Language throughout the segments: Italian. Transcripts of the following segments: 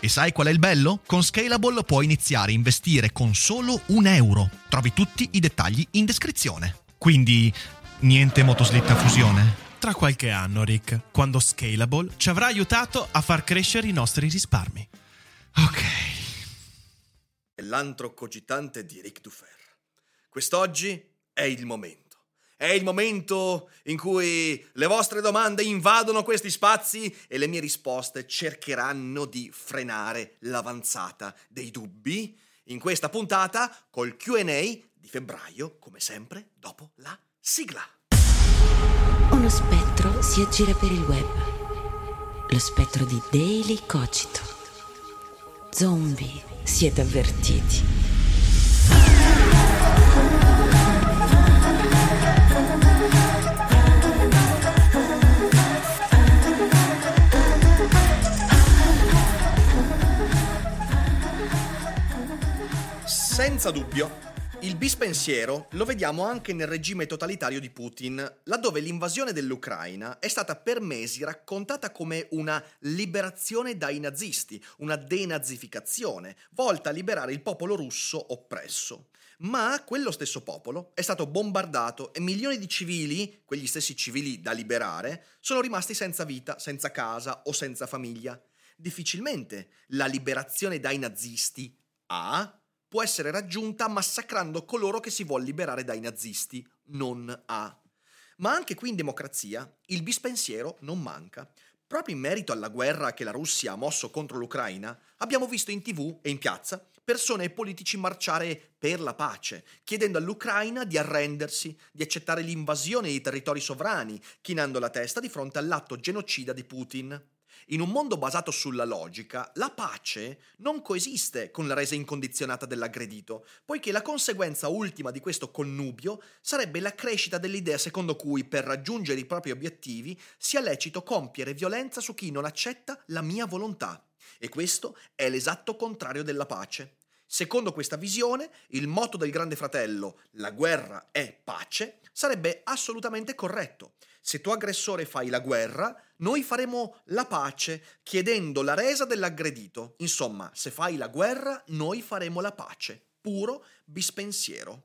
E sai qual è il bello? Con Scalable puoi iniziare a investire con solo un euro. Trovi tutti i dettagli in descrizione. Quindi, niente motoslitta a fusione? Tra qualche anno, Rick, quando Scalable ci avrà aiutato a far crescere i nostri risparmi. Ok. L'antro cogitante di Rick Dufer. Quest'oggi è il momento. È il momento in cui le vostre domande invadono questi spazi e le mie risposte cercheranno di frenare l'avanzata dei dubbi in questa puntata col QA di febbraio, come sempre, dopo la sigla. Uno spettro si aggira per il web. Lo spettro di Daily Cogito. Zombie, siete avvertiti. Senza dubbio, il bispensiero lo vediamo anche nel regime totalitario di Putin, laddove l'invasione dell'Ucraina è stata per mesi raccontata come una liberazione dai nazisti, una denazificazione, volta a liberare il popolo russo oppresso. Ma quello stesso popolo è stato bombardato e milioni di civili, quegli stessi civili da liberare, sono rimasti senza vita, senza casa o senza famiglia. Difficilmente la liberazione dai nazisti ha può essere raggiunta massacrando coloro che si vuol liberare dai nazisti, non a. Ma anche qui in democrazia il bispensiero non manca. Proprio in merito alla guerra che la Russia ha mosso contro l'Ucraina, abbiamo visto in tv e in piazza persone e politici marciare per la pace, chiedendo all'Ucraina di arrendersi, di accettare l'invasione di territori sovrani, chinando la testa di fronte all'atto genocida di Putin. In un mondo basato sulla logica, la pace non coesiste con la resa incondizionata dell'aggredito, poiché la conseguenza ultima di questo connubio sarebbe la crescita dell'idea secondo cui per raggiungere i propri obiettivi sia lecito compiere violenza su chi non accetta la mia volontà. E questo è l'esatto contrario della pace. Secondo questa visione, il motto del Grande Fratello, la guerra è pace, sarebbe assolutamente corretto. Se tu aggressore fai la guerra, noi faremo la pace chiedendo la resa dell'aggredito. Insomma, se fai la guerra, noi faremo la pace. Puro bispensiero.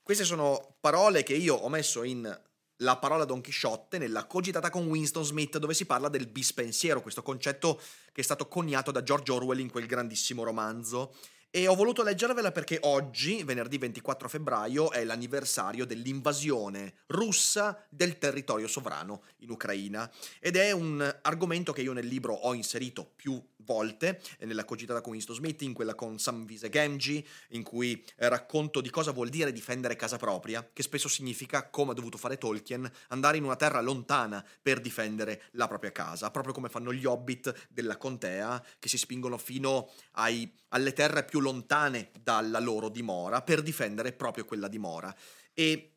Queste sono parole che io ho messo in la parola Don Chisciotte nella cogitata con Winston Smith dove si parla del bispensiero, questo concetto che è stato coniato da George Orwell in quel grandissimo romanzo e ho voluto leggervela perché oggi, venerdì 24 febbraio, è l'anniversario dell'invasione russa del territorio sovrano in Ucraina. Ed è un argomento che io nel libro ho inserito più volte, nella cogitata con Winston Smith, in quella con Sam Vise Gamgee, in cui eh, racconto di cosa vuol dire difendere casa propria, che spesso significa, come ha dovuto fare Tolkien, andare in una terra lontana per difendere la propria casa, proprio come fanno gli hobbit della contea, che si spingono fino ai, alle terre più lontane dalla loro dimora per difendere proprio quella dimora. E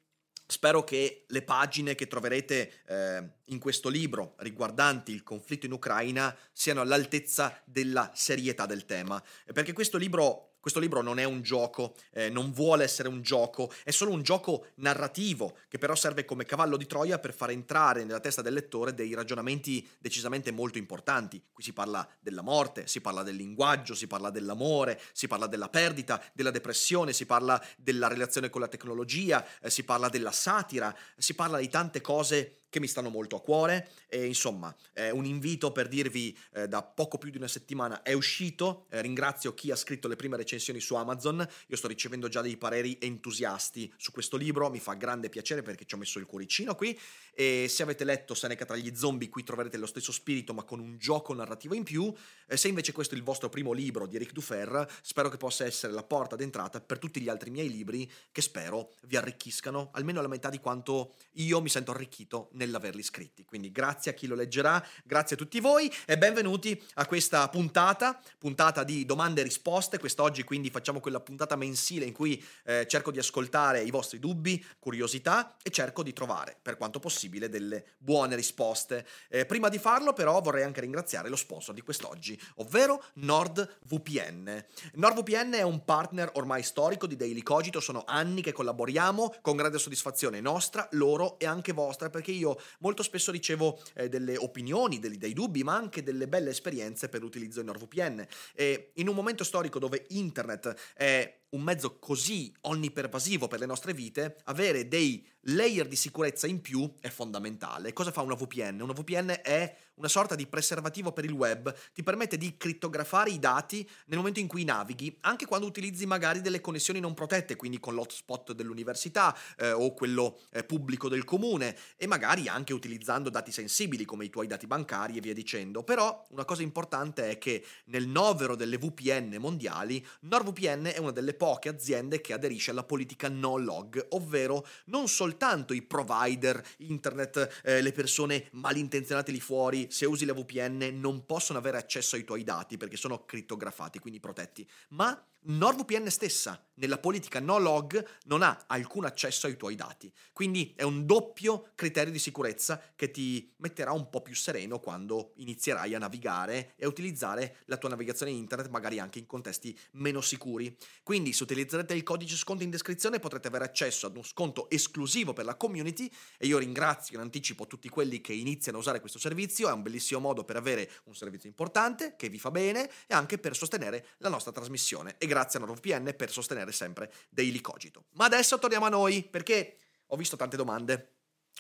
Spero che le pagine che troverete eh, in questo libro riguardanti il conflitto in Ucraina siano all'altezza della serietà del tema, perché questo libro questo libro non è un gioco, eh, non vuole essere un gioco, è solo un gioco narrativo che però serve come cavallo di Troia per far entrare nella testa del lettore dei ragionamenti decisamente molto importanti. Qui si parla della morte, si parla del linguaggio, si parla dell'amore, si parla della perdita, della depressione, si parla della relazione con la tecnologia, eh, si parla della satira, si parla di tante cose che mi stanno molto a cuore. E insomma è un invito per dirvi eh, da poco più di una settimana è uscito, eh, ringrazio chi ha scritto le prime recensioni su Amazon, io sto ricevendo già dei pareri entusiasti su questo libro, mi fa grande piacere perché ci ho messo il cuoricino qui. E se avete letto Seneca tra gli zombie qui troverete lo stesso spirito ma con un gioco narrativo in più, eh, se invece questo è il vostro primo libro di Eric Dufer, spero che possa essere la porta d'entrata per tutti gli altri miei libri che spero vi arricchiscano almeno la metà di quanto io mi sento arricchito nel nell'averli scritti. Quindi grazie a chi lo leggerà, grazie a tutti voi e benvenuti a questa puntata, puntata di domande e risposte. Quest'oggi quindi facciamo quella puntata mensile in cui eh, cerco di ascoltare i vostri dubbi, curiosità e cerco di trovare, per quanto possibile, delle buone risposte. Eh, prima di farlo però vorrei anche ringraziare lo sponsor di quest'oggi, ovvero NordVPN. NordVPN è un partner ormai storico di Daily Cogito, sono anni che collaboriamo con grande soddisfazione nostra, loro e anche vostra perché io molto spesso ricevo eh, delle opinioni, dei, dei, dubbi, ma anche delle belle esperienze per l'utilizzo di NordVPN. E in un momento storico dove internet è un mezzo così onnipervasivo per le nostre vite, avere dei layer di sicurezza in più è fondamentale. Cosa fa una VPN? Una VPN è una sorta di preservativo per il web, ti permette di crittografare i dati nel momento in cui navighi, anche quando utilizzi magari delle connessioni non protette, quindi con l'hotspot dell'università eh, o quello eh, pubblico del comune e magari anche utilizzando dati sensibili come i tuoi dati bancari e via dicendo. Però una cosa importante è che nel novero delle VPN mondiali, NordVPN è una delle poche aziende che aderisce alla politica no log, ovvero non soltanto i provider, internet, eh, le persone malintenzionate lì fuori, se usi la VPN non possono avere accesso ai tuoi dati perché sono crittografati, quindi protetti, ma NordVPN stessa, nella politica no log, non ha alcun accesso ai tuoi dati. Quindi è un doppio criterio di sicurezza che ti metterà un po' più sereno quando inizierai a navigare e a utilizzare la tua navigazione internet, magari anche in contesti meno sicuri. Quindi se utilizzerete il codice sconto in descrizione potrete avere accesso ad uno sconto esclusivo per la community e io ringrazio in anticipo tutti quelli che iniziano a usare questo servizio, è un bellissimo modo per avere un servizio importante che vi fa bene e anche per sostenere la nostra trasmissione. E grazie a NordVPN per sostenere sempre Daily Cogito. Ma adesso torniamo a noi perché ho visto tante domande,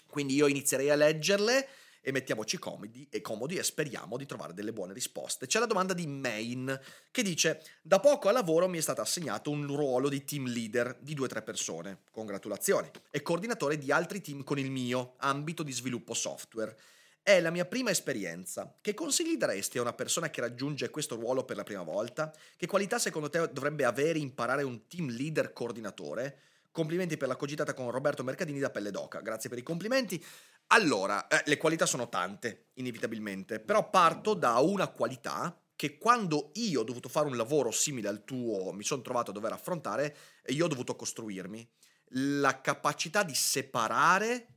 quindi io inizierei a leggerle e mettiamoci comodi e comodi e speriamo di trovare delle buone risposte. C'è la domanda di Main che dice: Da poco a lavoro mi è stato assegnato un ruolo di team leader di due o tre persone. Congratulazioni. E coordinatore di altri team con il mio ambito di sviluppo software. È la mia prima esperienza. Che consigli daresti a una persona che raggiunge questo ruolo per la prima volta? Che qualità secondo te dovrebbe avere imparare un team leader coordinatore? Complimenti per la cogitata con Roberto Mercadini da Pelle d'Oca. Grazie per i complimenti. Allora, eh, le qualità sono tante, inevitabilmente, però parto da una qualità che quando io ho dovuto fare un lavoro simile al tuo, mi sono trovato a dover affrontare, io ho dovuto costruirmi. La capacità di separare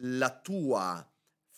la tua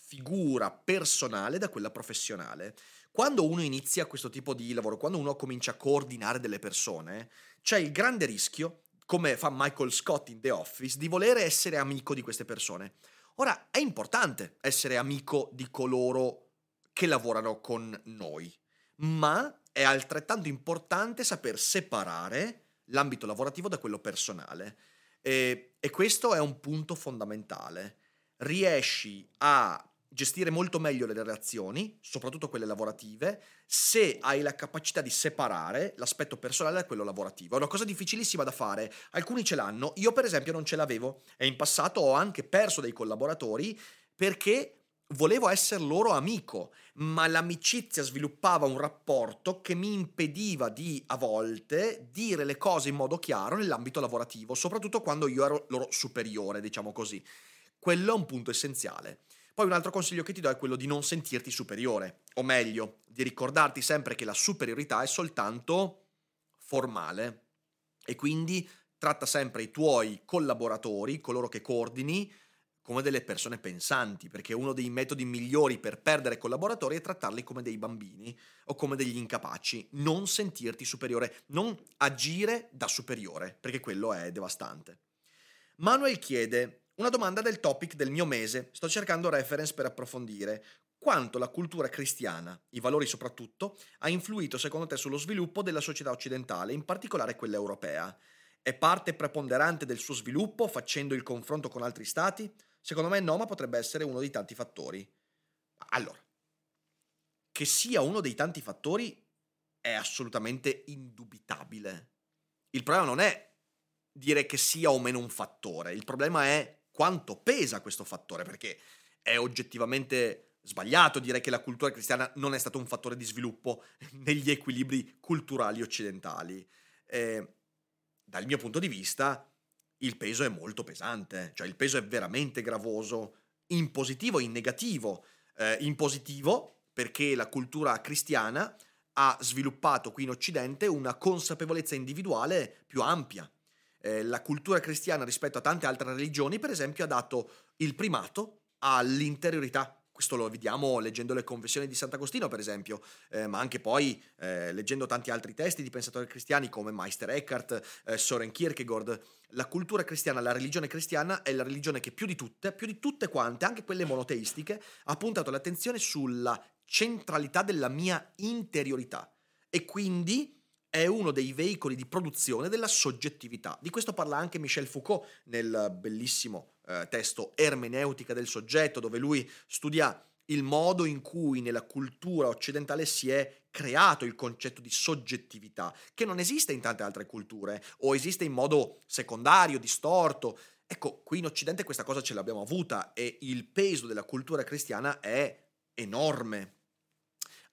figura personale da quella professionale. Quando uno inizia questo tipo di lavoro, quando uno comincia a coordinare delle persone, c'è il grande rischio, come fa Michael Scott in The Office, di volere essere amico di queste persone. Ora, è importante essere amico di coloro che lavorano con noi, ma è altrettanto importante saper separare l'ambito lavorativo da quello personale. E, e questo è un punto fondamentale. Riesci a gestire molto meglio le relazioni, soprattutto quelle lavorative, se hai la capacità di separare l'aspetto personale da quello lavorativo. È una cosa difficilissima da fare, alcuni ce l'hanno, io per esempio non ce l'avevo e in passato ho anche perso dei collaboratori perché volevo essere loro amico, ma l'amicizia sviluppava un rapporto che mi impediva di a volte dire le cose in modo chiaro nell'ambito lavorativo, soprattutto quando io ero loro superiore, diciamo così. Quello è un punto essenziale. Poi un altro consiglio che ti do è quello di non sentirti superiore, o meglio, di ricordarti sempre che la superiorità è soltanto formale e quindi tratta sempre i tuoi collaboratori, coloro che coordini, come delle persone pensanti, perché uno dei metodi migliori per perdere collaboratori è trattarli come dei bambini o come degli incapaci, non sentirti superiore, non agire da superiore, perché quello è devastante. Manuel chiede, una domanda del topic del mio mese, sto cercando reference per approfondire. Quanto la cultura cristiana, i valori soprattutto, ha influito secondo te sullo sviluppo della società occidentale, in particolare quella europea? È parte preponderante del suo sviluppo facendo il confronto con altri stati? Secondo me no, ma potrebbe essere uno dei tanti fattori. Allora, che sia uno dei tanti fattori è assolutamente indubitabile. Il problema non è dire che sia o meno un fattore, il problema è quanto pesa questo fattore, perché è oggettivamente sbagliato dire che la cultura cristiana non è stato un fattore di sviluppo negli equilibri culturali occidentali. Eh, dal mio punto di vista, il peso è molto pesante, cioè il peso è veramente gravoso, in positivo e in negativo. Eh, in positivo, perché la cultura cristiana ha sviluppato qui in Occidente una consapevolezza individuale più ampia. Eh, la cultura cristiana rispetto a tante altre religioni, per esempio, ha dato il primato all'interiorità questo lo vediamo leggendo le confessioni di Sant'Agostino, per esempio, eh, ma anche poi eh, leggendo tanti altri testi di pensatori cristiani come Meister Eckhart, eh, Soren Kierkegaard. La cultura cristiana, la religione cristiana è la religione che più di tutte, più di tutte quante, anche quelle monoteistiche, ha puntato l'attenzione sulla centralità della mia interiorità e quindi è uno dei veicoli di produzione della soggettività. Di questo parla anche Michel Foucault nel bellissimo eh, testo Ermeneutica del soggetto, dove lui studia il modo in cui nella cultura occidentale si è creato il concetto di soggettività, che non esiste in tante altre culture, o esiste in modo secondario, distorto. Ecco, qui in Occidente questa cosa ce l'abbiamo avuta e il peso della cultura cristiana è enorme.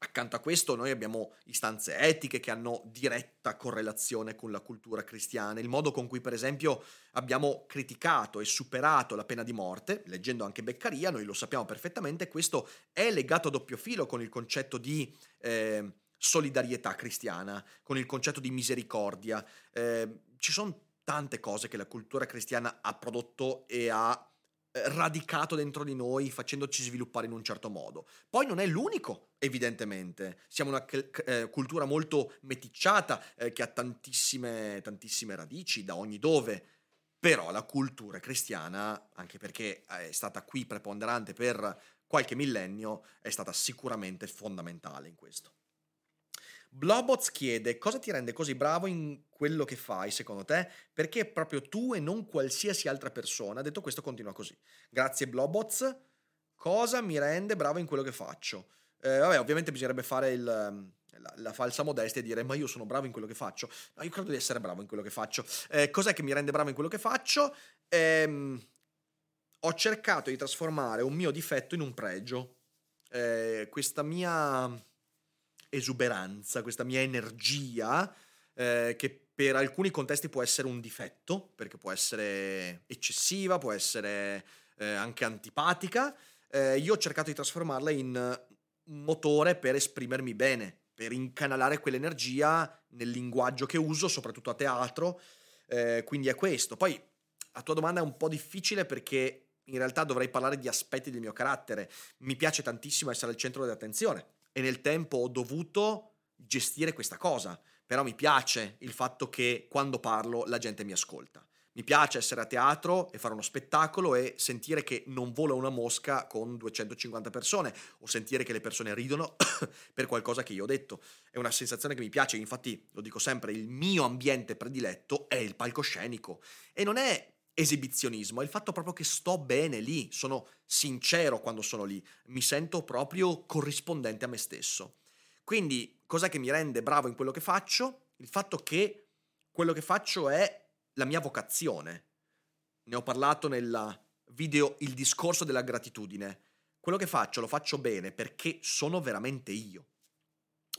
Accanto a questo noi abbiamo istanze etiche che hanno diretta correlazione con la cultura cristiana, il modo con cui per esempio abbiamo criticato e superato la pena di morte, leggendo anche Beccaria, noi lo sappiamo perfettamente, questo è legato a doppio filo con il concetto di eh, solidarietà cristiana, con il concetto di misericordia. Eh, ci sono tante cose che la cultura cristiana ha prodotto e ha radicato dentro di noi facendoci sviluppare in un certo modo. Poi non è l'unico, evidentemente. Siamo una eh, cultura molto meticciata eh, che ha tantissime, tantissime radici da ogni dove. Però la cultura cristiana, anche perché è stata qui preponderante per qualche millennio, è stata sicuramente fondamentale in questo. Blobots chiede cosa ti rende così bravo in quello che fai, secondo te? Perché proprio tu e non qualsiasi altra persona? Detto questo, continua così. Grazie, Blobots. Cosa mi rende bravo in quello che faccio? Eh, vabbè, ovviamente bisognerebbe fare il, la, la, falsa modestia e dire ma io sono bravo in quello che faccio. No, io credo di essere bravo in quello che faccio. Eh, cos'è che mi rende bravo in quello che faccio? Eh, ho cercato di trasformare un mio difetto in un pregio. Eh, questa mia esuberanza, questa mia energia, eh, che per alcuni contesti può essere un difetto, perché può essere eccessiva, può essere eh, anche antipatica, eh, io ho cercato di trasformarla in un motore per esprimermi bene, per incanalare quell'energia nel linguaggio che uso, soprattutto a teatro, eh, quindi è questo. Poi la tua domanda è un po' difficile perché in realtà dovrei parlare di aspetti del mio carattere. Mi piace tantissimo essere al centro dell'attenzione e nel tempo ho dovuto gestire questa cosa. Però mi piace il fatto che quando parlo la gente mi ascolta. Mi piace essere a teatro e fare uno spettacolo e sentire che non vola una mosca con 250 persone o sentire che le persone ridono per qualcosa che io ho detto. È una sensazione che mi piace, infatti lo dico sempre, il mio ambiente prediletto è il palcoscenico e non è esibizionismo, è il fatto proprio che sto bene lì, sono sincero quando sono lì, mi sento proprio corrispondente a me stesso. Quindi, cos'è che mi rende bravo in quello che faccio? Il fatto che quello che faccio è la mia vocazione. Ne ho parlato nel video Il discorso della gratitudine. Quello che faccio lo faccio bene perché sono veramente io.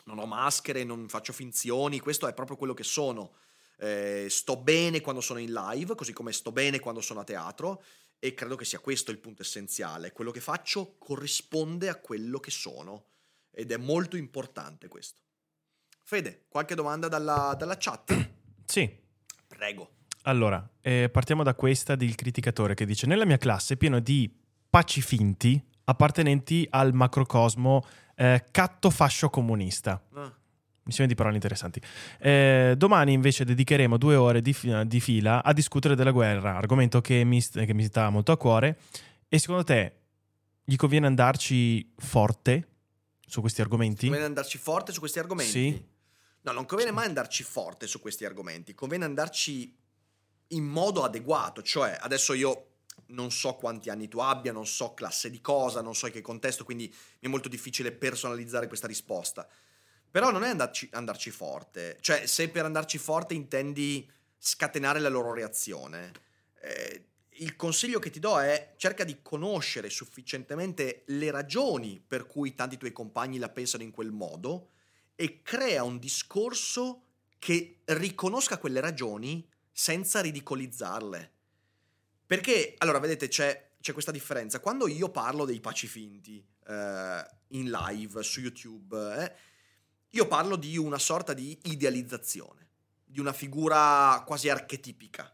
Non ho maschere, non faccio finzioni, questo è proprio quello che sono eh, sto bene quando sono in live, così come sto bene quando sono a teatro e credo che sia questo il punto essenziale. Quello che faccio corrisponde a quello che sono ed è molto importante questo. Fede, qualche domanda dalla, dalla chat? Sì. Prego. Allora, eh, partiamo da questa del criticatore che dice: Nella mia classe è pieno di pacifinti appartenenti al macrocosmo eh, catto fascio comunista. Ah. Missione di parole interessanti. Eh, domani invece dedicheremo due ore di, di, fila a discutere della guerra, argomento che mi, che mi sta molto a cuore. E secondo te gli conviene andarci forte su questi argomenti? Conviene andarci forte su questi argomenti? Sì. No, non conviene mai andarci forte su questi argomenti, conviene andarci in modo adeguato, cioè adesso io non so quanti anni tu abbia, non so classe di cosa, non so in che contesto, quindi mi è molto difficile personalizzare questa risposta. Però non è andarci, andarci forte, cioè se per andarci forte intendi scatenare la loro reazione, eh, il consiglio che ti do è cerca di conoscere sufficientemente le ragioni per cui tanti tuoi compagni la pensano in quel modo e crea un discorso che riconosca quelle ragioni senza ridicolizzarle. Perché, allora, vedete, c'è, c'è questa differenza. Quando io parlo dei paci finti eh, in live su YouTube, eh, io parlo di una sorta di idealizzazione, di una figura quasi archetipica.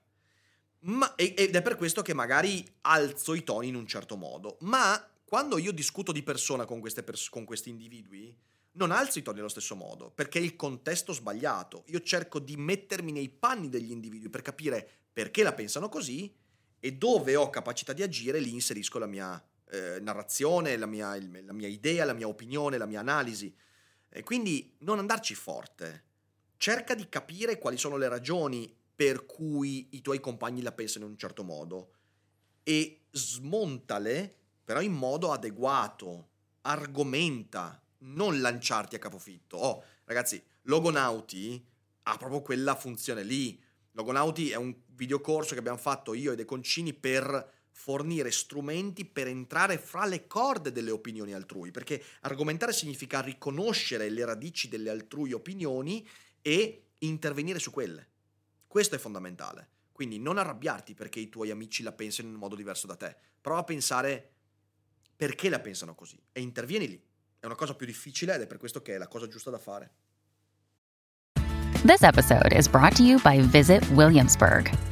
Ma, ed è per questo che magari alzo i toni in un certo modo. Ma quando io discuto di persona con, pers- con questi individui, non alzo i toni allo stesso modo, perché è il contesto sbagliato. Io cerco di mettermi nei panni degli individui per capire perché la pensano così e dove ho capacità di agire, lì inserisco la mia eh, narrazione, la mia, il, la mia, idea, la mia opinione, la mia analisi. E quindi non andarci forte. Cerca di capire quali sono le ragioni per cui i tuoi compagni la pensano in un certo modo e smontale, però in modo adeguato. Argomenta, non lanciarti a capofitto. Oh, ragazzi, Logonauti ha proprio quella funzione lì. Logonauti è un videocorso che abbiamo fatto io e De Concini per fornire strumenti per entrare fra le corde delle opinioni altrui, perché argomentare significa riconoscere le radici delle altrui opinioni e intervenire su quelle. Questo è fondamentale. Quindi non arrabbiarti perché i tuoi amici la pensano in un modo diverso da te. Prova a pensare perché la pensano così e intervieni lì. È una cosa più difficile ed è per questo che è la cosa giusta da fare. This episode is brought to you by Visit Williamsburg.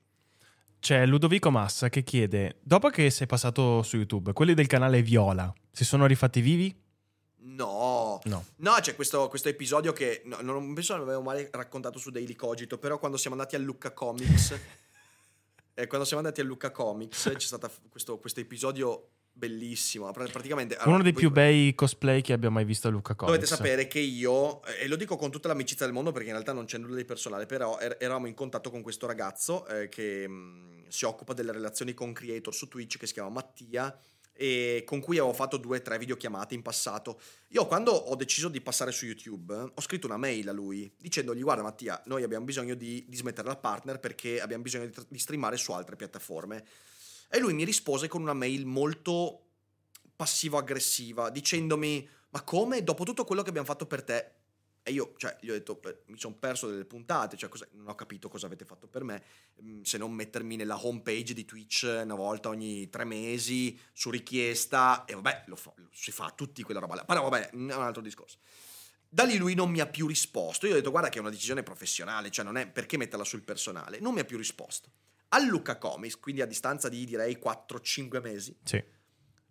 C'è Ludovico Massa che chiede: Dopo che sei passato su YouTube, quelli del canale Viola si sono rifatti vivi? No, no, no c'è questo, questo episodio che no, non penso l'avevo mai raccontato su Daily Cogito, però quando siamo andati a Lucca Comics, eh, quando siamo andati a Lucca Comics c'è stato questo, questo episodio bellissimo. Praticamente, allora, uno dei più bei cosplay che abbia mai visto a Luca Comics. Dovete sapere che io, e lo dico con tutta l'amicizia del mondo perché in realtà non c'è nulla di personale, però er- eravamo in contatto con questo ragazzo eh, che mh, si occupa delle relazioni con creator su Twitch che si chiama Mattia e con cui avevo fatto due o tre videochiamate in passato. Io quando ho deciso di passare su YouTube ho scritto una mail a lui dicendogli guarda Mattia, noi abbiamo bisogno di, di smettere la partner perché abbiamo bisogno di, di streamare su altre piattaforme. E lui mi rispose con una mail molto passivo-aggressiva, dicendomi: Ma come? Dopo tutto quello che abbiamo fatto per te. E io, cioè, gli ho detto: Mi sono perso delle puntate, cioè, non ho capito cosa avete fatto per me, mm, se non mettermi nella home page di Twitch una volta ogni tre mesi su richiesta. E vabbè, lo, fa, lo si fa a tutti quella roba là. Però vabbè, è un altro discorso. Da lì lui non mi ha più risposto. Io ho detto: Guarda, che è una decisione professionale, cioè, non è perché metterla sul personale. Non mi ha più risposto a Luca Comics, quindi a distanza di direi 4-5 mesi. Sì.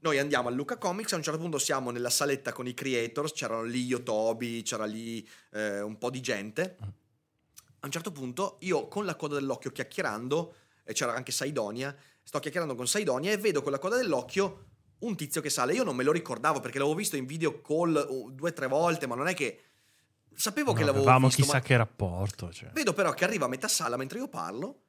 Noi andiamo a Luca Comics, a un certo punto siamo nella saletta con i creators, c'erano lì io, Toby, c'era lì eh, un po' di gente. A un certo punto io con la coda dell'occhio chiacchierando, e c'era anche Saidonia, sto chiacchierando con Saidonia e vedo con la coda dell'occhio un tizio che sale. Io non me lo ricordavo perché l'avevo visto in video call uh, due o tre volte, ma non è che... Sapevo no, che l'avevo avevamo visto. chissà ma... che rapporto. Cioè. Vedo però che arriva a metà sala mentre io parlo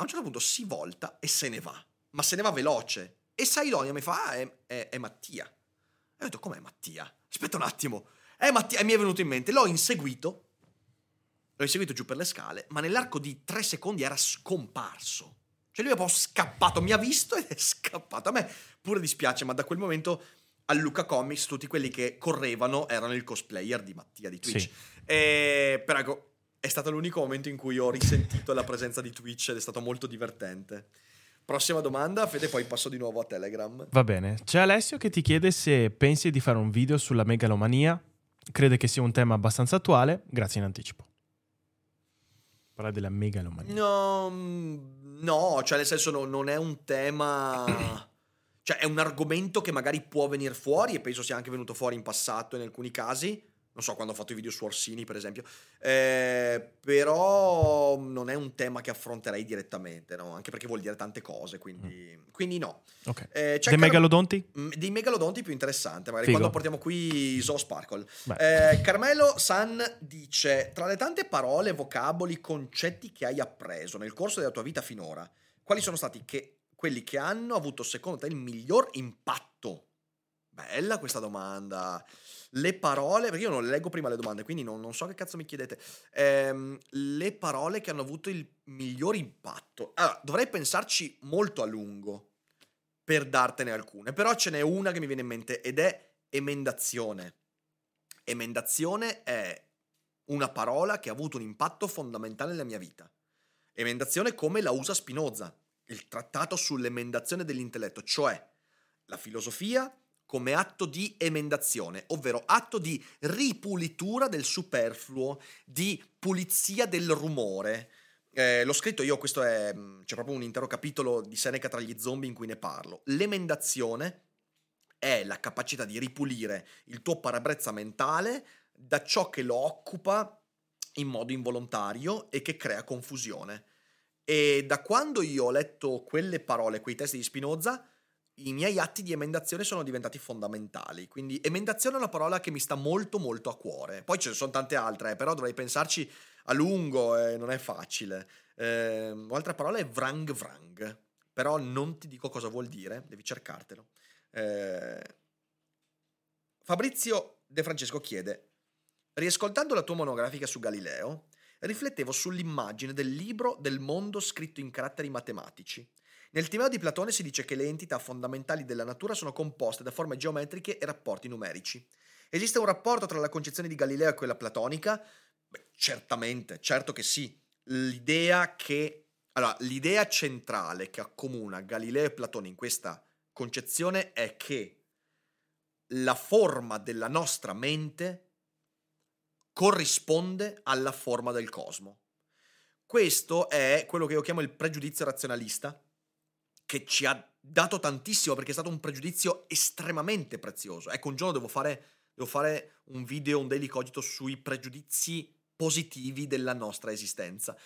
a un certo punto si volta e se ne va, ma se ne va veloce. E Saidonia mi fa, ah, è, è, è Mattia. E ho detto, com'è Mattia? Aspetta un attimo. È Mattia, e mi è venuto in mente, l'ho inseguito, l'ho inseguito giù per le scale, ma nell'arco di tre secondi era scomparso. Cioè lui è proprio scappato, mi ha visto ed è scappato. A me pure dispiace, ma da quel momento a Luca Comics tutti quelli che correvano erano il cosplayer di Mattia di Twitch. Sì. E, però ecco, è stato l'unico momento in cui ho risentito la presenza di Twitch ed è stato molto divertente. Prossima domanda, Fede, poi passo di nuovo a Telegram. Va bene. C'è Alessio che ti chiede se pensi di fare un video sulla megalomania. Crede che sia un tema abbastanza attuale. Grazie in anticipo. Parla della megalomania. No, no, cioè nel senso no, non è un tema... Cioè è un argomento che magari può venire fuori e penso sia anche venuto fuori in passato in alcuni casi. Non so quando ho fatto i video su Orsini, per esempio. Eh, però non è un tema che affronterei direttamente, no? Anche perché vuol dire tante cose, quindi, mm. quindi no. Ok. Eh, Dei megalodonti? Mm, dei megalodonti più interessante, magari Figo. quando portiamo qui Zoo Sparkle. Eh, Carmelo San dice, tra le tante parole, vocaboli, concetti che hai appreso nel corso della tua vita finora, quali sono stati che quelli che hanno avuto secondo te il miglior impatto? Bella questa domanda. Le parole, perché io non leggo prima le domande, quindi non, non so che cazzo mi chiedete. Ehm, le parole che hanno avuto il miglior impatto. Allora, dovrei pensarci molto a lungo per dartene alcune, però ce n'è una che mi viene in mente ed è emendazione. Emendazione è una parola che ha avuto un impatto fondamentale nella mia vita. Emendazione come la usa Spinoza il trattato sull'emendazione dell'intelletto, cioè la filosofia come atto di emendazione, ovvero atto di ripulitura del superfluo, di pulizia del rumore. Eh, l'ho scritto io, questo è, mm, c'è proprio un intero capitolo di Seneca tra gli zombie in cui ne parlo. L'emendazione è la capacità di ripulire il tuo parabrezza mentale da ciò che lo occupa in modo involontario e che crea confusione. E da quando io ho letto quelle parole, quei testi di Spinoza, i miei atti di emendazione sono diventati fondamentali. Quindi emendazione è una parola che mi sta molto molto a cuore. Poi ce ne sono tante altre, eh, però dovrei pensarci a lungo e non è facile. Eh, un'altra parola è vrang vrang, però non ti dico cosa vuol dire, devi cercartelo. Eh, Fabrizio De Francesco chiede, riascoltando la tua monografica su Galileo, riflettevo sull'immagine del libro del mondo scritto in caratteri matematici. Nel Timeo di Platone si dice che le entità fondamentali della natura sono composte da forme geometriche e rapporti numerici. Esiste un rapporto tra la concezione di Galileo e quella platonica? Beh, certamente, certo che sì. L'idea che allora, l'idea centrale che accomuna Galileo e Platone in questa concezione è che la forma della nostra mente corrisponde alla forma del cosmo. Questo è quello che io chiamo il pregiudizio razionalista, che ci ha dato tantissimo perché è stato un pregiudizio estremamente prezioso. Ecco, un giorno devo fare, devo fare un video, un daily cogito sui pregiudizi positivi della nostra esistenza.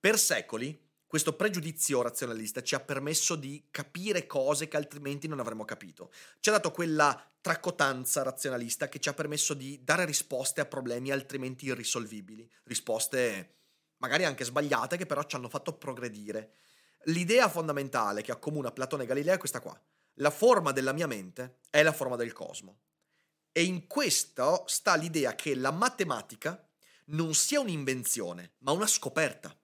Per secoli questo pregiudizio razionalista ci ha permesso di capire cose che altrimenti non avremmo capito. Ci ha dato quella traccotanza razionalista che ci ha permesso di dare risposte a problemi altrimenti irrisolvibili, risposte magari anche sbagliate che però ci hanno fatto progredire. L'idea fondamentale che accomuna Platone e Galileo è questa qua. La forma della mia mente è la forma del cosmo. E in questo sta l'idea che la matematica non sia un'invenzione, ma una scoperta.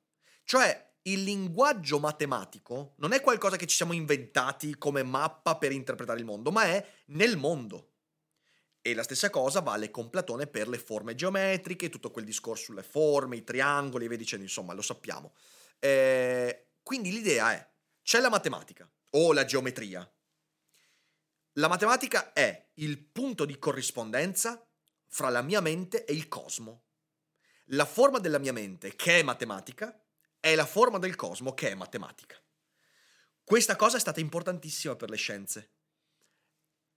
Cioè, il linguaggio matematico non è qualcosa che ci siamo inventati come mappa per interpretare il mondo, ma è nel mondo. E la stessa cosa vale con Platone per le forme geometriche, tutto quel discorso sulle forme, i triangoli e via dicendo, insomma, lo sappiamo. Eh, quindi l'idea è, c'è la matematica o la geometria. La matematica è il punto di corrispondenza fra la mia mente e il cosmo. La forma della mia mente, che è matematica, è la forma del cosmo che è matematica. Questa cosa è stata importantissima per le scienze.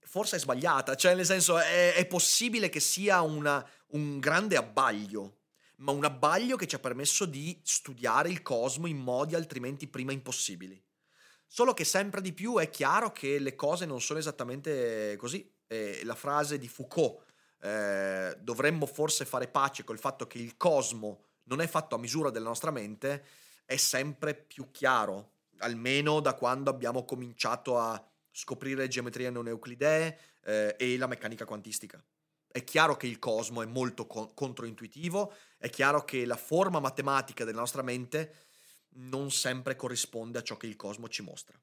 Forse è sbagliata, cioè nel senso è, è possibile che sia una, un grande abbaglio, ma un abbaglio che ci ha permesso di studiare il cosmo in modi altrimenti prima impossibili. Solo che sempre di più è chiaro che le cose non sono esattamente così. E la frase di Foucault, eh, dovremmo forse fare pace col fatto che il cosmo non è fatto a misura della nostra mente, è sempre più chiaro, almeno da quando abbiamo cominciato a scoprire geometria non euclidee eh, e la meccanica quantistica. È chiaro che il cosmo è molto co- controintuitivo, è chiaro che la forma matematica della nostra mente non sempre corrisponde a ciò che il cosmo ci mostra.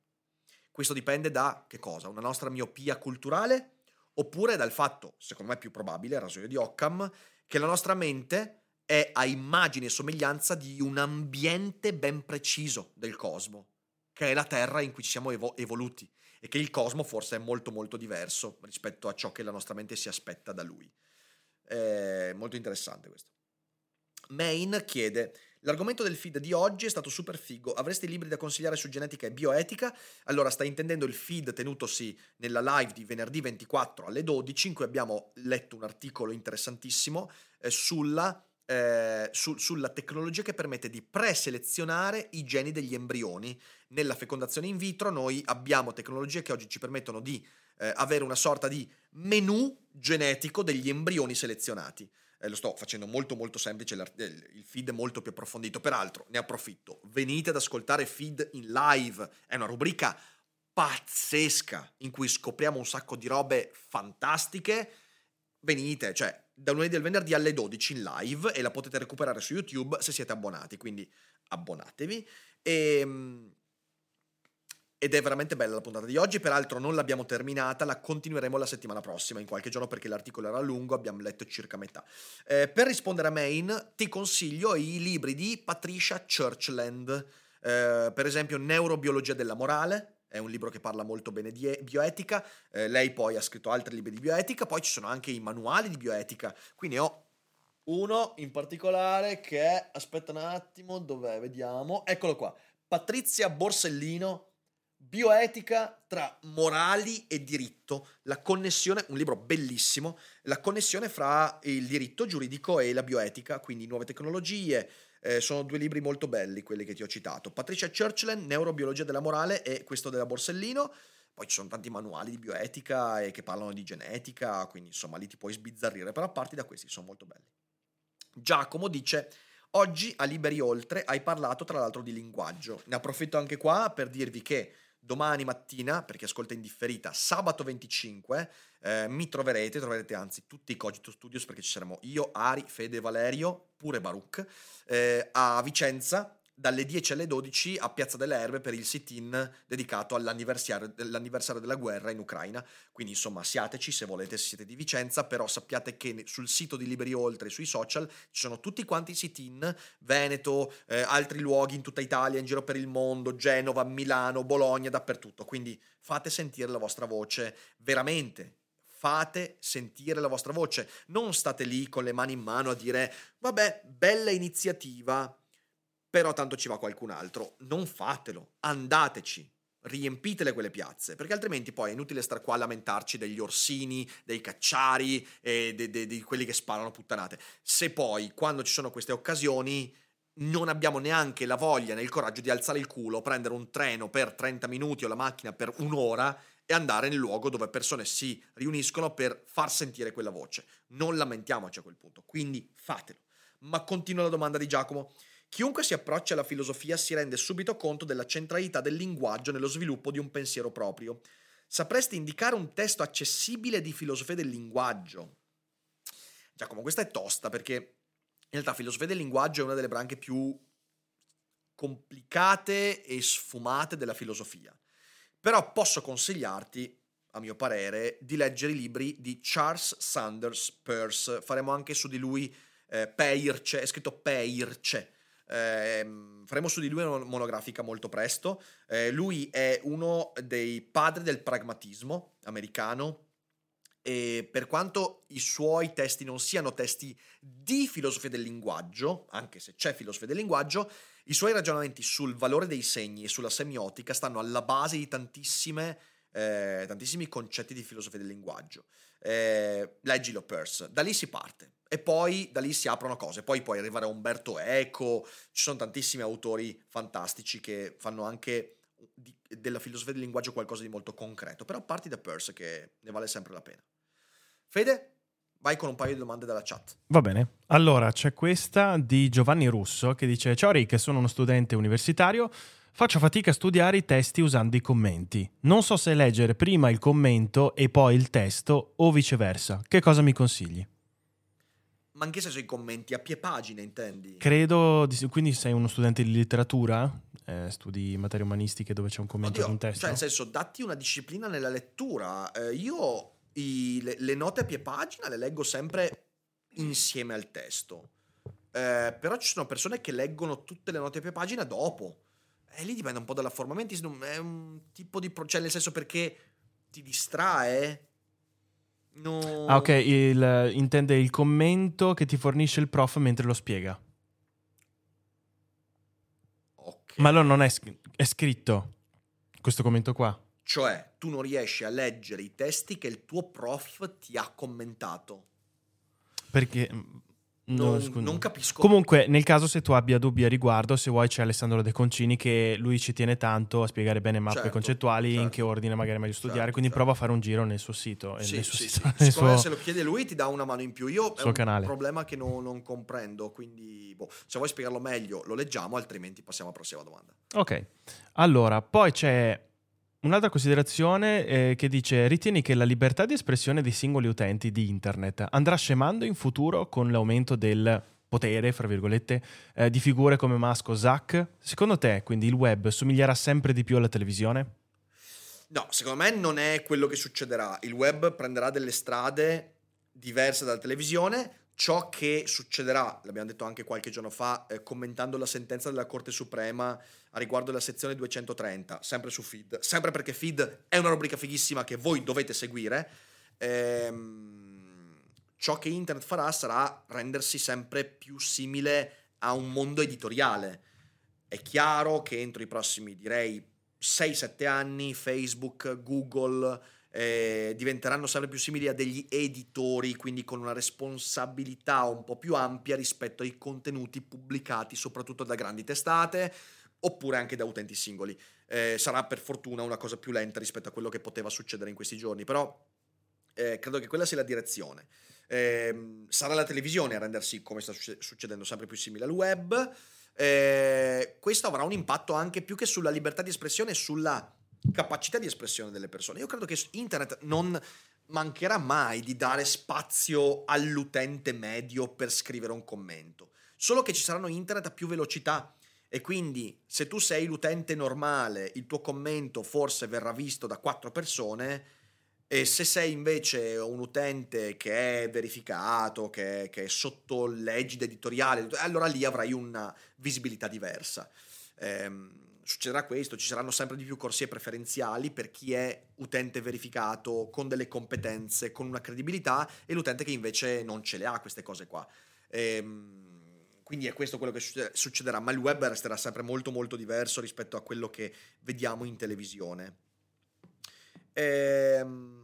Questo dipende da che cosa? Una nostra miopia culturale oppure dal fatto, secondo me più probabile, ragione di Occam, che la nostra mente è a immagine e somiglianza di un ambiente ben preciso del cosmo, che è la Terra in cui ci siamo evo- evoluti e che il cosmo forse è molto molto diverso rispetto a ciò che la nostra mente si aspetta da lui. È molto interessante questo. Main chiede, L'argomento del feed di oggi è stato super figo. Avresti libri da consigliare su genetica e bioetica? Allora, stai intendendo il feed tenutosi nella live di venerdì 24 alle 12, in cui abbiamo letto un articolo interessantissimo eh, sulla, eh, su, sulla tecnologia che permette di preselezionare i geni degli embrioni. Nella fecondazione in vitro noi abbiamo tecnologie che oggi ci permettono di eh, avere una sorta di menu genetico degli embrioni selezionati. Eh, lo sto facendo molto molto semplice, il feed è molto più approfondito, peraltro ne approfitto, venite ad ascoltare feed in live, è una rubrica pazzesca in cui scopriamo un sacco di robe fantastiche, venite, cioè da lunedì al venerdì alle 12 in live e la potete recuperare su YouTube se siete abbonati, quindi abbonatevi e ehm, ed è veramente bella la puntata di oggi, peraltro non l'abbiamo terminata, la continueremo la settimana prossima, in qualche giorno perché l'articolo era lungo, abbiamo letto circa metà. Eh, per rispondere a Main ti consiglio i libri di Patricia Churchland, eh, per esempio Neurobiologia della morale, è un libro che parla molto bene di bioetica, eh, lei poi ha scritto altri libri di bioetica, poi ci sono anche i manuali di bioetica, quindi ho uno in particolare che è, aspetta un attimo, dov'è? Vediamo, eccolo qua, Patrizia Borsellino, Bioetica tra morali e diritto, la connessione, un libro bellissimo, la connessione fra il diritto giuridico e la bioetica, quindi nuove tecnologie. Eh, sono due libri molto belli quelli che ti ho citato. Patricia Churchland, Neurobiologia della morale e questo della Borsellino. Poi ci sono tanti manuali di bioetica e che parlano di genetica, quindi insomma lì ti puoi sbizzarrire, però parti da questi, sono molto belli. Giacomo dice Oggi a Liberi Oltre hai parlato tra l'altro di linguaggio. Ne approfitto anche qua per dirvi che domani mattina, per chi ascolta in differita, sabato 25, eh, mi troverete, troverete anzi tutti i Cogito Studios perché ci saremo io, Ari, Fede, Valerio, pure Baruch, eh, a Vicenza dalle 10 alle 12 a Piazza delle Erbe per il sit-in dedicato all'anniversario, all'anniversario della guerra in Ucraina. Quindi insomma siateci se volete, se siete di Vicenza, però sappiate che sul sito di Liberi Oltre, sui social, ci sono tutti quanti i sit-in, Veneto, eh, altri luoghi in tutta Italia, in giro per il mondo, Genova, Milano, Bologna, dappertutto. Quindi fate sentire la vostra voce veramente fate sentire la vostra voce, non state lì con le mani in mano a dire vabbè, bella iniziativa, però tanto ci va qualcun altro. Non fatelo, andateci, riempitele quelle piazze, perché altrimenti poi è inutile star qua a lamentarci degli orsini, dei cacciari e di quelli che sparano puttanate. Se poi, quando ci sono queste occasioni, non abbiamo neanche la voglia né il coraggio di alzare il culo, prendere un treno per 30 minuti o la macchina per un'ora e andare nel luogo dove persone si riuniscono per far sentire quella voce. Non lamentiamoci a quel punto, quindi fatelo. Ma continua la domanda di Giacomo. Chiunque si approccia alla filosofia si rende subito conto della centralità del linguaggio nello sviluppo di un pensiero proprio. Sapresti indicare un testo accessibile di filosofia del linguaggio? Giacomo, questa è tosta perché in realtà filosofia del linguaggio è una delle branche più complicate e sfumate della filosofia. Però posso consigliarti, a mio parere, di leggere i libri di Charles Sanders Peirce. Faremo anche su di lui eh, Peirce, è scritto Peirce, eh, faremo su di lui una monografica molto presto. Eh, lui è uno dei padri del pragmatismo americano e per quanto i suoi testi non siano testi di filosofia del linguaggio, anche se c'è filosofia del linguaggio, i suoi ragionamenti sul valore dei segni e sulla semiotica stanno alla base di tantissime, eh, tantissimi concetti di filosofia del linguaggio. Eh, leggilo Peirce, da lì si parte e poi da lì si aprono cose. Poi puoi arrivare a Umberto Eco, ci sono tantissimi autori fantastici che fanno anche di, della filosofia del linguaggio qualcosa di molto concreto, però parti da Peirce che ne vale sempre la pena. Fede, vai con un paio di domande dalla chat. Va bene. Allora, c'è questa di Giovanni Russo che dice: Ciao Rick, sono uno studente universitario. Faccio fatica a studiare i testi usando i commenti. Non so se leggere prima il commento e poi il testo o viceversa. Che cosa mi consigli? Ma anche se sui commenti, a pie pagina intendi? Credo, quindi sei uno studente di letteratura? Eh, studi materie umanistiche dove c'è un commento Oddio, un testo? Cioè, nel senso, datti una disciplina nella lettura. Eh, io i, le, le, note a pie pagina le leggo sempre insieme al testo. Eh, però ci sono persone che leggono tutte le note a pie pagina dopo. E lì dipende un po' dalla forma. È un tipo di... Pro- cioè, nel senso perché ti distrae No. Ah, ok, il, intende il commento che ti fornisce il prof mentre lo spiega. che... Ma allora non è, è scritto questo commento qua. Cioè, tu non riesci a leggere i testi che il tuo prof ti ha commentato. Perché... mm, no, Non, non capisco. Comunque, nel caso se tu abbia dubbi a riguardo, se vuoi c'è Alessandro De Concini che lui ci tiene tanto a spiegare bene mappe Certo, concettuali, in certo. che ordine magari è meglio studiare, Certo, quindi certo. prova a fare un giro nel suo sito. eh, Sì, nel suo sì, sito, sì. nel suo- se lo chiede lui ti dà una mano in più. Io è suo un canale. problema che non, non comprendo, quindi boh, se vuoi spiegarlo meglio lo leggiamo, altrimenti passiamo alla prossima domanda. Ok, allora, poi c'è un'altra considerazione eh, che dice ritieni che la libertà di espressione dei singoli utenti di internet andrà scemando in futuro con l'aumento del potere, fra virgolette, eh, di figure come Musk o Zuck? Secondo te, quindi, il web somiglierà sempre di più alla televisione? No, secondo me non è quello che succederà. Il web prenderà delle strade diverse dalla televisione. Ciò che succederà, l'abbiamo detto anche qualche giorno fa, eh, commentando la sentenza della Corte Suprema a riguardo della sezione 230, sempre su Feed, sempre perché Feed è una rubrica fighissima che voi dovete seguire. Ehm, ciò che internet farà sarà rendersi sempre più simile a un mondo editoriale. È chiaro che entro i prossimi, direi, 6-7 anni Facebook, Google eh, diventeranno sempre più simili a degli editori, quindi con una responsabilità un po' più ampia rispetto ai contenuti pubblicati soprattutto da grandi testate oppure anche da utenti singoli. Eh, sarà per fortuna una cosa più lenta rispetto a quello che poteva succedere in questi giorni, però eh, credo che quella sia la direzione. Ehm, sarà la televisione a rendersi, come sta succe- succedendo, sempre più simile al web. Eh, questo avrà un impatto anche più che sulla libertà di espressione sulla capacità di espressione delle persone. Io credo che internet non mancherà mai di dare spazio all'utente medio per scrivere un commento, solo che ci saranno internet a più velocità e quindi se tu sei l'utente normale, il tuo commento forse verrà visto da quattro persone e se sei invece un utente che è verificato, che, che è sotto l'egida editoriale, allora lì avrai una visibilità diversa. Ehm, succederà questo, ci saranno sempre di più corsie preferenziali per chi è utente verificato con delle competenze, con una credibilità e l'utente che invece non ce le ha queste cose qua. Ehm, quindi è questo quello che succede- succederà, ma il web resterà sempre molto molto diverso rispetto a quello che vediamo in televisione. Ehm,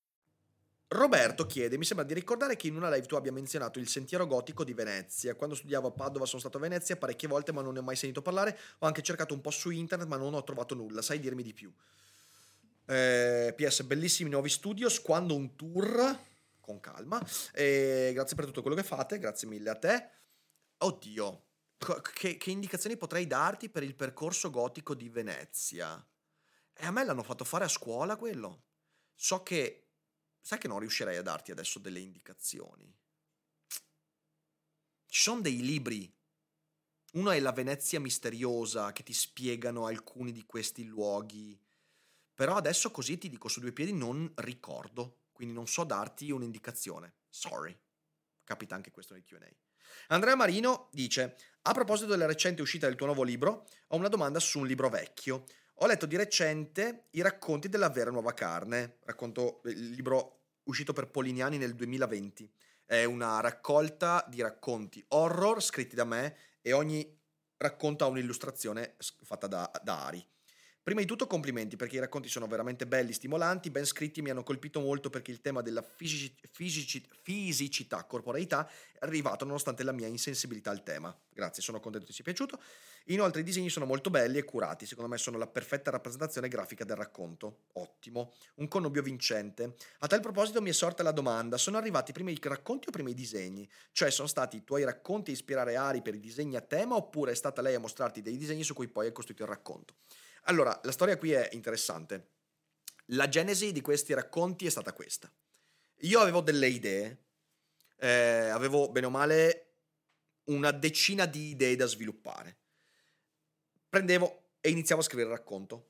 Roberto chiede, mi sembra di ricordare che in una live tu abbia menzionato il sentiero gotico di Venezia. Quando studiavo a Padova sono stato a Venezia parecchie volte ma non ne ho mai sentito parlare. Ho anche cercato un po' su internet ma non ho trovato nulla. Sai dirmi di più? Eh, PS, bellissimi nuovi studios. Quando un tour? Con calma. Eh, grazie per tutto quello che fate. Grazie mille a te. Oddio, che, che indicazioni potrei darti per il percorso gotico di Venezia? E a me l'hanno fatto fare a scuola quello. So che sai che non riuscirei a darti adesso delle indicazioni. Ci sono dei libri. Uno è La Venezia misteriosa che ti spiegano alcuni di questi luoghi. Però adesso così ti dico su due piedi non ricordo, quindi non so darti un'indicazione. Sorry. Capita anche questo nel Q&A. Andrea Marino dice: A proposito della recente uscita del tuo nuovo libro, ho una domanda su un libro vecchio. Ho letto di recente i racconti della vera nuova carne, racconto il libro uscito per Polignani nel 2020. È una raccolta di racconti horror scritti da me e ogni racconto ha un'illustrazione fatta da, da Ari. Prima di tutto complimenti perché i racconti sono veramente belli, stimolanti, ben scritti mi hanno colpito molto perché il tema della fisici- fisici- fisicità, corporeità è arrivato nonostante la mia insensibilità al tema. Grazie, sono contento che ti sia piaciuto. Inoltre i disegni sono molto belli e curati, secondo me sono la perfetta rappresentazione grafica del racconto. Ottimo, un connubio vincente. A tal proposito mi è sorta la domanda, sono arrivati prima i racconti o prima i disegni? Cioè sono stati i tuoi racconti a ispirare Ari per i disegni a tema oppure è stata lei a mostrarti dei disegni su cui poi hai costruito il racconto? Allora, la storia qui è interessante. La genesi di questi racconti è stata questa. Io avevo delle idee, eh, avevo bene o male una decina di idee da sviluppare. prendevo e iniziavo a scrivere il racconto.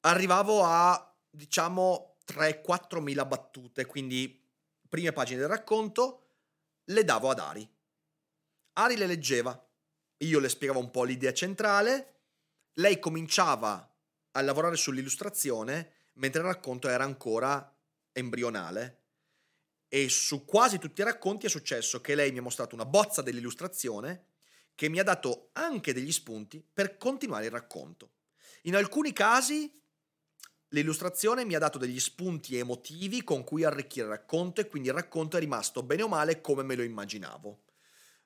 Arrivavo a, diciamo, 3-4 mila battute, quindi prime pagine del racconto, le davo ad Ari. Ari le leggeva, io le spiegavo un po' l'idea centrale, lei cominciava a lavorare sull'illustrazione mentre il racconto era ancora embrionale e su quasi tutti i racconti è successo che lei mi ha mostrato una bozza dell'illustrazione che mi ha dato anche degli spunti per continuare il racconto. In alcuni casi l'illustrazione mi ha dato degli spunti emotivi con cui arricchire il racconto e quindi il racconto è rimasto bene o male come me lo immaginavo.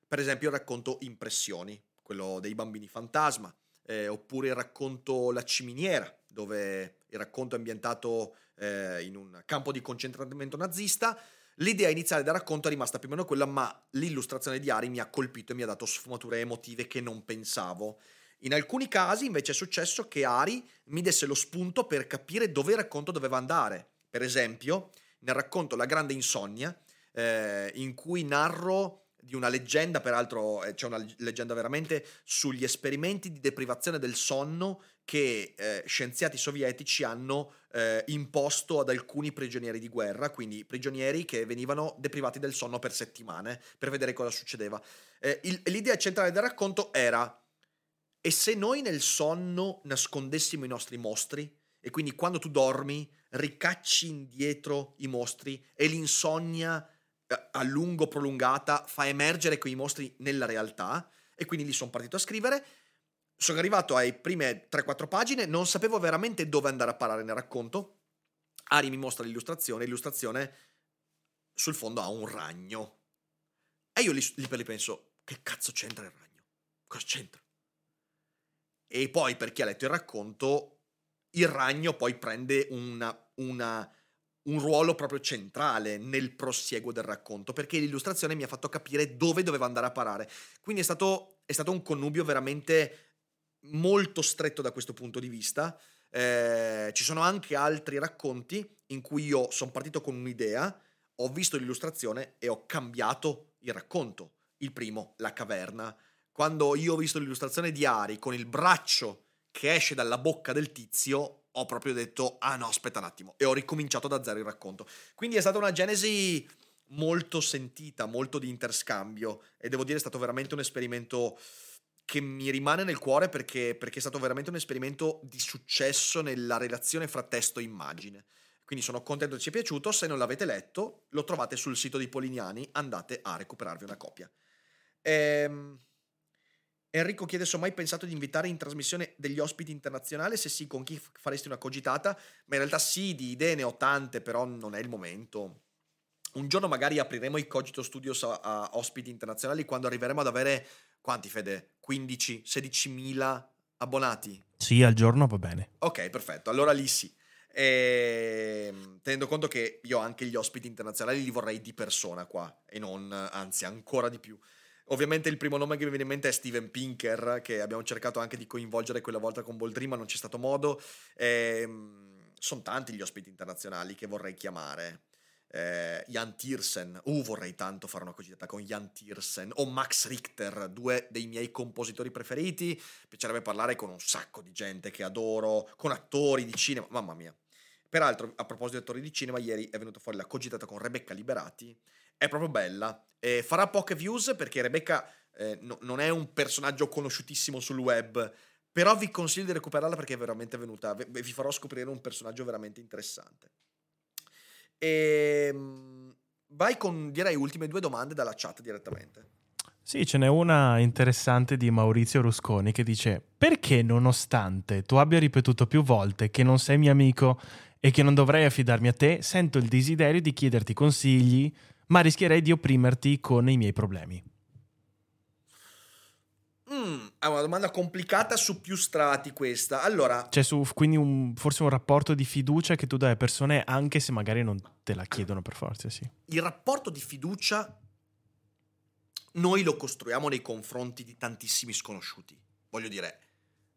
Per esempio il racconto Impressioni, quello dei bambini fantasma, eh, oppure il racconto La ciminiera, dove il racconto è ambientato eh, in un campo di concentramento nazista. L'idea iniziale del racconto è rimasta più o meno quella, ma l'illustrazione di Ari mi ha colpito e mi ha dato sfumature emotive che non pensavo. In alcuni casi invece è successo che Ari mi desse lo spunto per capire dove il racconto doveva andare. Per esempio, nel racconto La grande insonnia, eh, in cui narro di una leggenda, peraltro eh, c'è una leggenda veramente sugli esperimenti di deprivazione del sonno che eh, scienziati sovietici hanno eh, imposto ad alcuni prigionieri di guerra, quindi prigionieri che venivano deprivati del sonno per settimane per vedere cosa succedeva. Eh, il, l'idea centrale del racconto era e se noi nel sonno nascondessimo i nostri mostri e quindi quando tu dormi ricacci indietro i mostri e l'insonnia a lungo prolungata fa emergere quei mostri nella realtà e quindi lì sono partito a scrivere. Sono arrivato ai prime 3-4 pagine, non sapevo veramente dove andare a parare nel racconto. Ari mi mostra l'illustrazione, l'illustrazione sul fondo ha un ragno. E io lì, lì per lì penso, che cazzo c'entra il ragno? Cosa c'entra? E poi per chi ha letto il racconto, il ragno poi prende una, una un ruolo proprio centrale nel prosieguo del racconto, perché l'illustrazione mi ha fatto capire dove doveva andare a parare. Quindi è stato, è stato un connubio veramente molto stretto da questo punto di vista. Eh, ci sono anche altri racconti in cui io sono partito con un'idea, ho visto l'illustrazione e ho cambiato il racconto. Il primo, La caverna. Quando io ho visto l'illustrazione di Ari con il braccio che esce dalla bocca del tizio, ho proprio detto, ah no, aspetta un attimo, e ho ricominciato da zero il racconto. Quindi è stata una genesi molto sentita, molto di interscambio, e devo dire è stato veramente un esperimento che mi rimane nel cuore perché, perché è stato veramente un esperimento di successo nella relazione fra testo e immagine. Quindi sono contento che ci sia piaciuto, se non l'avete letto lo trovate sul sito di Polignani, andate a recuperarvi una copia. Ehm... Enrico chiede se ho mai pensato di invitare in trasmissione degli ospiti internazionali, se sì, con chi faresti una cogitata, ma in realtà sì, di idee ne ho tante, però non è il momento. Un giorno magari apriremo i Cogito Studios a, a ospiti internazionali quando arriveremo ad avere, quanti Fede? 15, 16 mila abbonati? Sì, al giorno va bene. Ok, perfetto, allora lì sì. E, ehm, tenendo conto che io anche gli ospiti internazionali li vorrei di persona qua e non, anzi, ancora di più. Ovviamente il primo nome che mi viene in mente è Steven Pinker, che abbiamo cercato anche di coinvolgere quella volta con Boldrin, ma non c'è stato modo. Ehm, sono tanti gli ospiti internazionali che vorrei chiamare. Eh, Jan Tiersen, uh, vorrei tanto fare una cosetta con Jan Tiersen o Max Richter, due dei miei compositori preferiti. Mi piacerebbe parlare con un sacco di gente che adoro, con attori di cinema, mamma mia. Peraltro, a proposito di attori di cinema, ieri è venuta fuori la cogitata con Rebecca Liberati è proprio bella. Eh, farà poche views perché Rebecca eh, no, non è un personaggio conosciutissimo sul web, però vi consiglio di recuperarla perché è veramente venuta, vi farò scoprire un personaggio veramente interessante. E ehm, vai con direi ultime due domande dalla chat direttamente. Sì, ce n'è una interessante di Maurizio Rusconi che dice: Perché nonostante tu abbia ripetuto più volte che non sei mio amico e che non dovrei affidarmi a te, sento il desiderio di chiederti consigli, ma rischierei di opprimerti con i miei problemi. Mm, è una domanda complicata su più strati questa. Allora... C'è su, quindi un, forse un rapporto di fiducia che tu dai a persone anche se magari non te la chiedono per forza, sì. Il rapporto di fiducia noi lo costruiamo nei confronti di tantissimi sconosciuti. Voglio dire,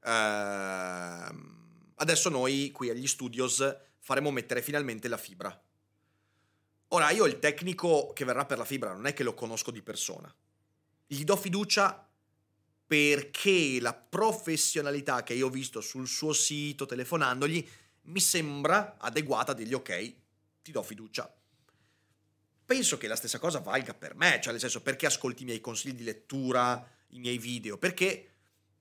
ehm, adesso noi qui agli studios faremo mettere finalmente la fibra Ora, io il tecnico che verrà per la fibra non è che lo conosco di persona. Gli do fiducia perché la professionalità che io ho visto sul suo sito telefonandogli mi sembra adeguata a dirgli ok, ti do fiducia. Penso che la stessa cosa valga per me, cioè nel senso perché ascolti i miei consigli di lettura, i miei video, perché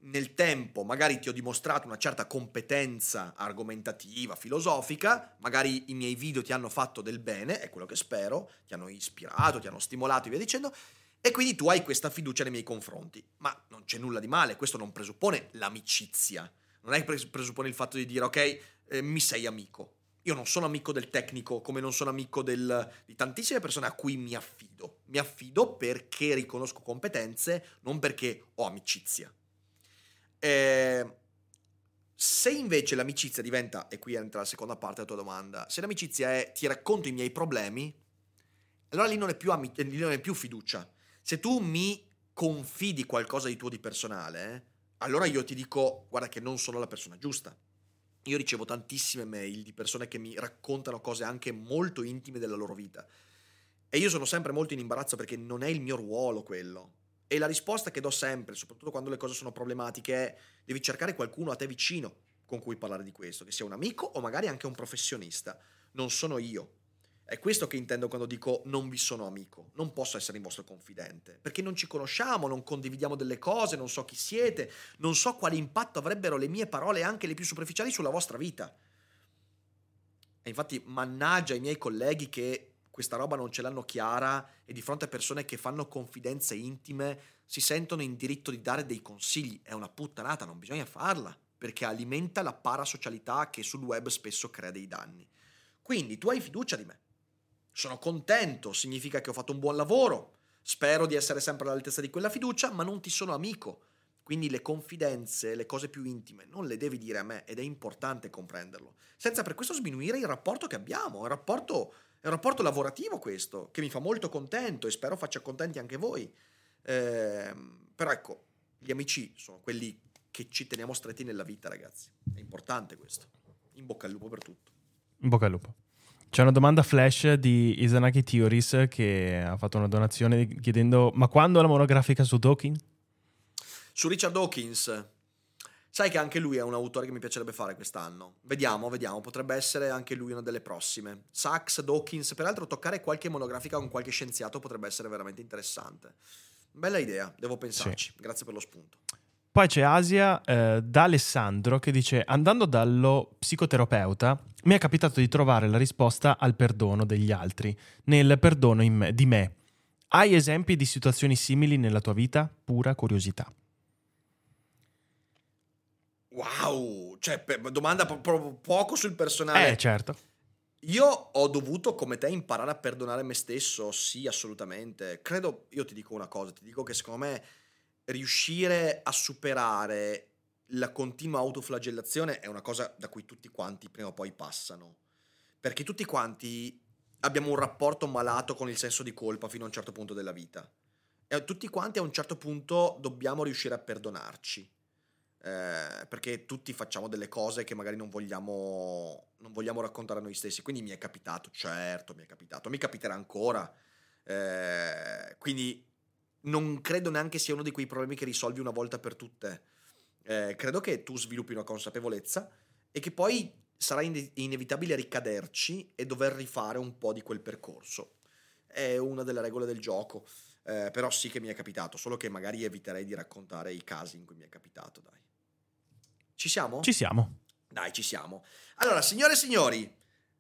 nel tempo magari ti ho dimostrato una certa competenza argomentativa, filosofica, magari i miei video ti hanno fatto del bene, è quello che spero, ti hanno ispirato, ti hanno stimolato e via dicendo, e quindi tu hai questa fiducia nei miei confronti. Ma non c'è nulla di male, questo non presuppone l'amicizia, non è presuppone il fatto di dire ok, eh, mi sei amico. Io non sono amico del tecnico, come non sono amico del, di tantissime persone a cui mi affido. Mi affido perché riconosco competenze, non perché ho amicizia. Eh, se invece l'amicizia diventa, e qui entra la seconda parte della tua domanda, se l'amicizia è ti racconto i miei problemi, allora lì non è più, ami- lì non è più fiducia. Se tu mi confidi qualcosa di tuo di personale, eh, allora io ti dico, guarda che non sono la persona giusta. Io ricevo tantissime mail di persone che mi raccontano cose anche molto intime della loro vita. E io sono sempre molto in imbarazzo perché non è il mio ruolo quello. E la risposta che do sempre, soprattutto quando le cose sono problematiche, è devi cercare qualcuno a te vicino con cui parlare di questo, che sia un amico o magari anche un professionista. Non sono io. È questo che intendo quando dico non vi sono amico, non posso essere il vostro confidente, perché non ci conosciamo, non condividiamo delle cose, non so chi siete, non so quale impatto avrebbero le mie parole, anche le più superficiali, sulla vostra vita. E infatti mannaggia i miei colleghi che questa roba non ce l'hanno chiara e di fronte a persone che fanno confidenze intime si sentono in diritto di dare dei consigli. È una puttanata, non bisogna farla, perché alimenta la parasocialità che sul web spesso crea dei danni. Quindi tu hai fiducia di me. Sono contento, significa che ho fatto un buon lavoro. Spero di essere sempre all'altezza di quella fiducia, ma non ti sono amico. Quindi le confidenze, le cose più intime, non le devi dire a me ed è importante comprenderlo. Senza per questo sminuire il rapporto che abbiamo, il rapporto è un rapporto lavorativo questo, che mi fa molto contento e spero faccia contenti anche voi. Eh, però ecco, gli amici sono quelli che ci teniamo stretti nella vita, ragazzi. È importante questo. In bocca al lupo per tutto. In bocca al lupo. C'è una domanda flash di Izanaki Theories che ha fatto una donazione chiedendo ma quando la monografica su Dawkins? Su Richard Dawkins Sai che anche lui è un autore che mi piacerebbe fare quest'anno. Vediamo, vediamo, potrebbe essere anche lui una delle prossime. Sachs, Dawkins, peraltro toccare qualche monografica con qualche scienziato potrebbe essere veramente interessante. Bella idea, devo pensarci. Sì. Grazie per lo spunto. Poi c'è Asia eh, da Alessandro che dice: Andando dallo psicoterapeuta, mi è capitato di trovare la risposta al perdono degli altri, nel perdono me, di me. Hai esempi di situazioni simili nella tua vita? Pura curiosità. Wow, cioè domanda proprio poco sul personale. Eh, certo. Io ho dovuto, come te, imparare a perdonare me stesso, sì, assolutamente. Credo, io ti dico una cosa, ti dico che secondo me riuscire a superare la continua autoflagellazione è una cosa da cui tutti quanti prima o poi passano. Perché tutti quanti abbiamo un rapporto malato con il senso di colpa fino a un certo punto della vita. E tutti quanti a un certo punto dobbiamo riuscire a perdonarci eh, perché tutti facciamo delle cose che magari non vogliamo, non vogliamo raccontare a noi stessi. Quindi mi è capitato, certo, mi è capitato, mi capiterà ancora. Eh, quindi non credo neanche sia uno di quei problemi che risolvi una volta per tutte. Eh, credo che tu sviluppi una consapevolezza e che poi sarà in- inevitabile ricaderci e dover rifare un po' di quel percorso. È una delle regole del gioco. Eh, però sì che mi è capitato, solo che magari eviterei di raccontare i casi in cui mi è capitato, dai. Ci siamo? Ci siamo. Dai, ci siamo. Allora, signore e signori,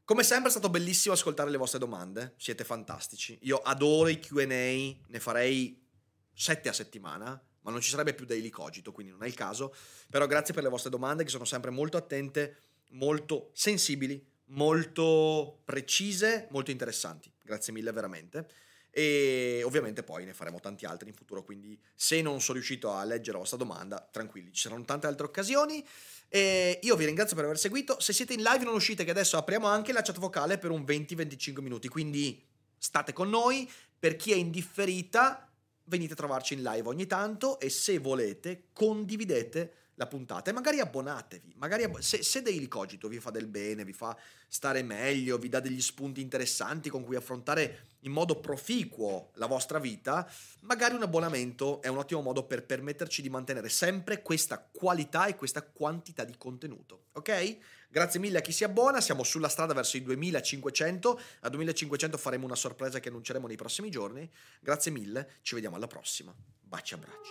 come sempre è stato bellissimo ascoltare le vostre domande, siete fantastici. Io adoro i QA, ne farei sette a settimana, ma non ci sarebbe più daily cogito, quindi non è il caso. Però grazie per le vostre domande che sono sempre molto attente, molto sensibili, molto precise, molto interessanti. Grazie mille veramente e ovviamente poi ne faremo tanti altri in futuro, quindi se non sono riuscito a leggere la vostra domanda, tranquilli, ci saranno tante altre occasioni. E io vi ringrazio per aver seguito. Se siete in live non uscite, che adesso apriamo anche la chat vocale per un 20-25 minuti, quindi state con noi. Per chi è indifferita, venite a trovarci in live ogni tanto e se volete condividete la puntata e magari abbonatevi. Magari abbo- se, se Daily Cogito vi fa del bene, vi fa stare meglio, vi dà degli spunti interessanti con cui affrontare in modo proficuo la vostra vita, magari un abbonamento è un ottimo modo per permetterci di mantenere sempre questa qualità e questa quantità di contenuto. Ok? Grazie mille a chi si abbona, siamo sulla strada verso i 2500, a 2500 faremo una sorpresa che annunceremo nei prossimi giorni. Grazie mille, ci vediamo alla prossima. Baci e abbracci.